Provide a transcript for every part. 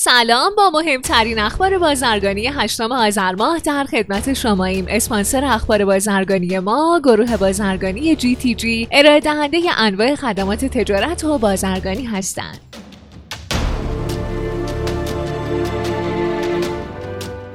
سلام با مهمترین اخبار بازرگانی هشتم آذر ماه در خدمت شماییم. اسپانسر اخبار بازرگانی ما گروه بازرگانی جی تی جی ارائه دهنده انواع خدمات تجارت و بازرگانی هستند.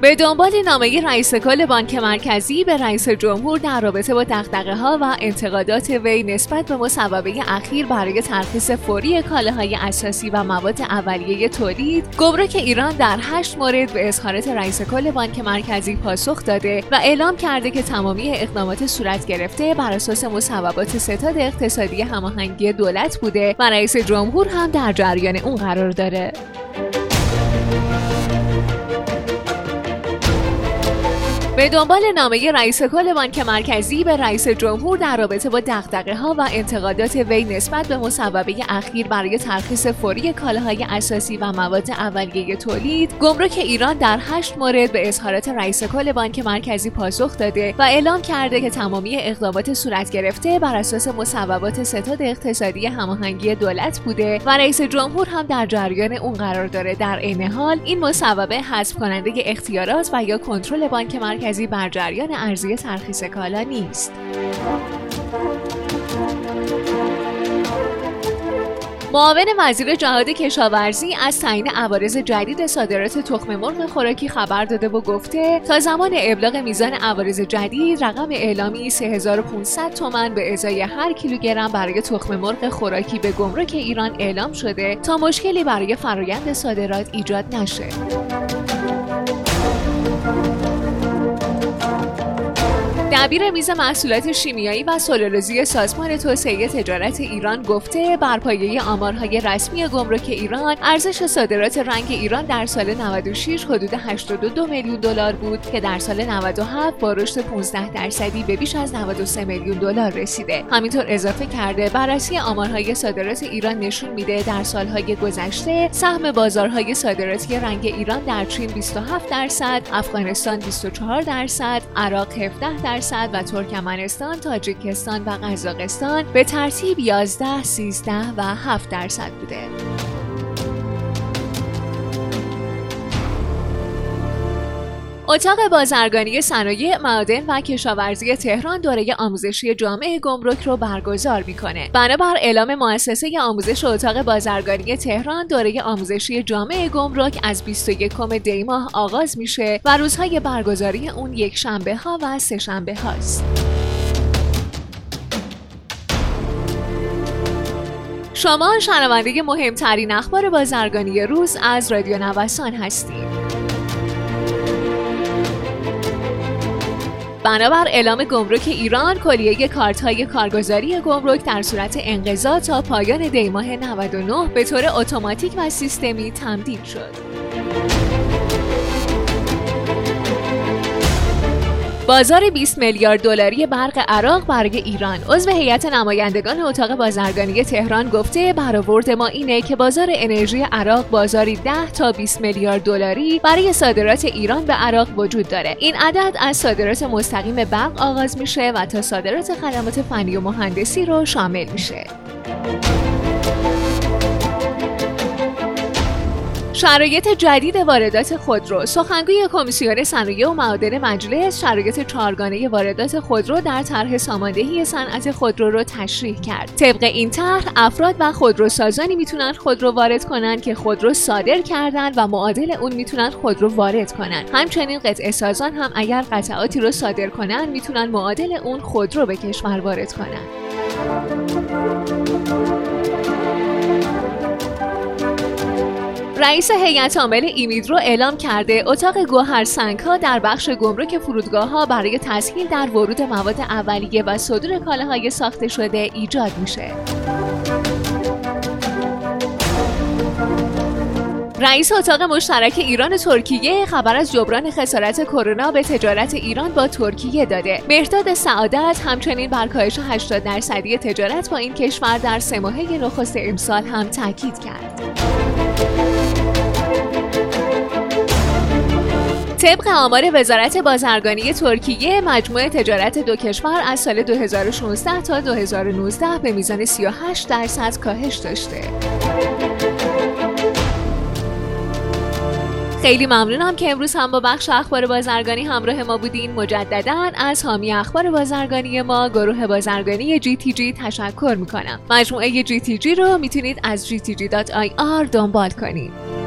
به دنبال نامه رئیس کل بانک مرکزی به رئیس جمهور در رابطه با دغدغه ها و انتقادات وی نسبت به مصوبه اخیر برای ترخیص فوری کالاهای اساسی و مواد اولیه تولید گمرک ایران در هشت مورد به اظهارات رئیس کل بانک مرکزی پاسخ داده و اعلام کرده که تمامی اقدامات صورت گرفته بر اساس مصوبات ستاد اقتصادی هماهنگی دولت بوده و رئیس جمهور هم در جریان اون قرار داره. به دنبال نامه رئیس کل بانک مرکزی به رئیس جمهور در رابطه با دغدغه ها و انتقادات وی نسبت به مصوبه اخیر برای ترخیص فوری کالاهای اساسی و مواد اولیه تولید گمرک ایران در هشت مورد به اظهارات رئیس کل بانک مرکزی پاسخ داده و اعلام کرده که تمامی اقدامات صورت گرفته بر اساس مصوبات ستاد اقتصادی هماهنگی دولت بوده و رئیس جمهور هم در جریان اون قرار داره. در عین حال این مصوبه حذف کننده اختیارات و یا کنترل بانک مرکزی مرکزی بر جریان ارزی ترخیص کالا نیست. معاون وزیر جهاد کشاورزی از تعیین عوارض جدید صادرات تخم مرغ خوراکی خبر داده و گفته تا زمان ابلاغ میزان عوارض جدید رقم اعلامی 3500 تومان به ازای هر کیلوگرم برای تخم مرغ خوراکی به گمرک ایران اعلام شده تا مشکلی برای فرایند صادرات ایجاد نشه. دبیر میز محصولات شیمیایی و سلولوژی سازمان توسعه تجارت ایران گفته بر پایه آمارهای رسمی گمرک ایران ارزش صادرات رنگ ایران در سال 96 حدود 82 میلیون دلار بود که در سال 97 با رشد 15 درصدی به بیش از 93 میلیون دلار رسیده. همینطور اضافه کرده بررسی آمارهای صادرات ایران نشون میده در سالهای گذشته سهم بازارهای صادراتی رنگ ایران در چین 27 درصد افغانستان 24 درصد عراق 17 درصد و ترکمنستان، تاجیکستان و قزاقستان به ترتیب 11, 13 و 7 درصد بوده. اتاق بازرگانی صنایع معادن و کشاورزی تهران دوره آموزشی جامعه گمرک رو برگزار می‌کنه. بنابر اعلام مؤسسه آموزش اتاق بازرگانی تهران دوره آموزشی جامعه گمرک از 21 دی ماه آغاز میشه و روزهای برگزاری اون یک شنبه ها و سه شنبه هاست. شما شنونده مهمترین اخبار بازرگانی روز از رادیو نوسان هستید. بنابر اعلام گمرک ایران کلیه کارت های کارگزاری گمرک در صورت انقضا تا پایان دیماه 99 به طور اتوماتیک و سیستمی تمدید شد. بازار 20 میلیارد دلاری برق عراق برای ایران. عضو هیئت نمایندگان اتاق بازرگانی تهران گفته برآورد ما اینه که بازار انرژی عراق بازاری 10 تا 20 میلیارد دلاری برای صادرات ایران به عراق وجود داره. این عدد از صادرات مستقیم برق آغاز میشه و تا صادرات خدمات فنی و مهندسی رو شامل میشه. شرایط جدید واردات خودرو سخنگوی کمیسیون صنایع و معادن مجلس شرایط چهارگانه واردات خودرو در طرح ساماندهی صنعت خودرو رو تشریح کرد. طبق این طرح افراد و خودروسازانی می‌تونن خودرو وارد کنند که خودرو صادر کردن و معادل اون می‌تونن خودرو وارد کنند همچنین قطعه سازان هم اگر قطعاتی رو صادر کنن می‌تونن معادل اون خودرو به کشور وارد کنند رئیس هیئت عامل ایمیدرو اعلام کرده اتاق گوهر سنگ ها در بخش گمرک فرودگاه ها برای تسهیل در ورود مواد اولیه و صدور کالاهای ساخته شده ایجاد میشه. رئیس اتاق مشترک ایران و ترکیه خبر از جبران خسارت کرونا به تجارت ایران با ترکیه داده. مهداد سعادت همچنین بر کاهش 80 درصدی تجارت با این کشور در سه ماهه نخست امسال هم تاکید کرد. طبق آمار وزارت بازرگانی ترکیه مجموع تجارت دو کشور از سال 2016 تا 2019 به میزان 38 درصد کاهش داشته. خیلی ممنونم که امروز هم با بخش اخبار بازرگانی همراه ما بودین. مجددا از حامی اخبار بازرگانی ما گروه بازرگانی جی تی جی تشکر می‌کنم. مجموعه جی تی جی رو می‌تونید از gtg.ir دنبال کنید.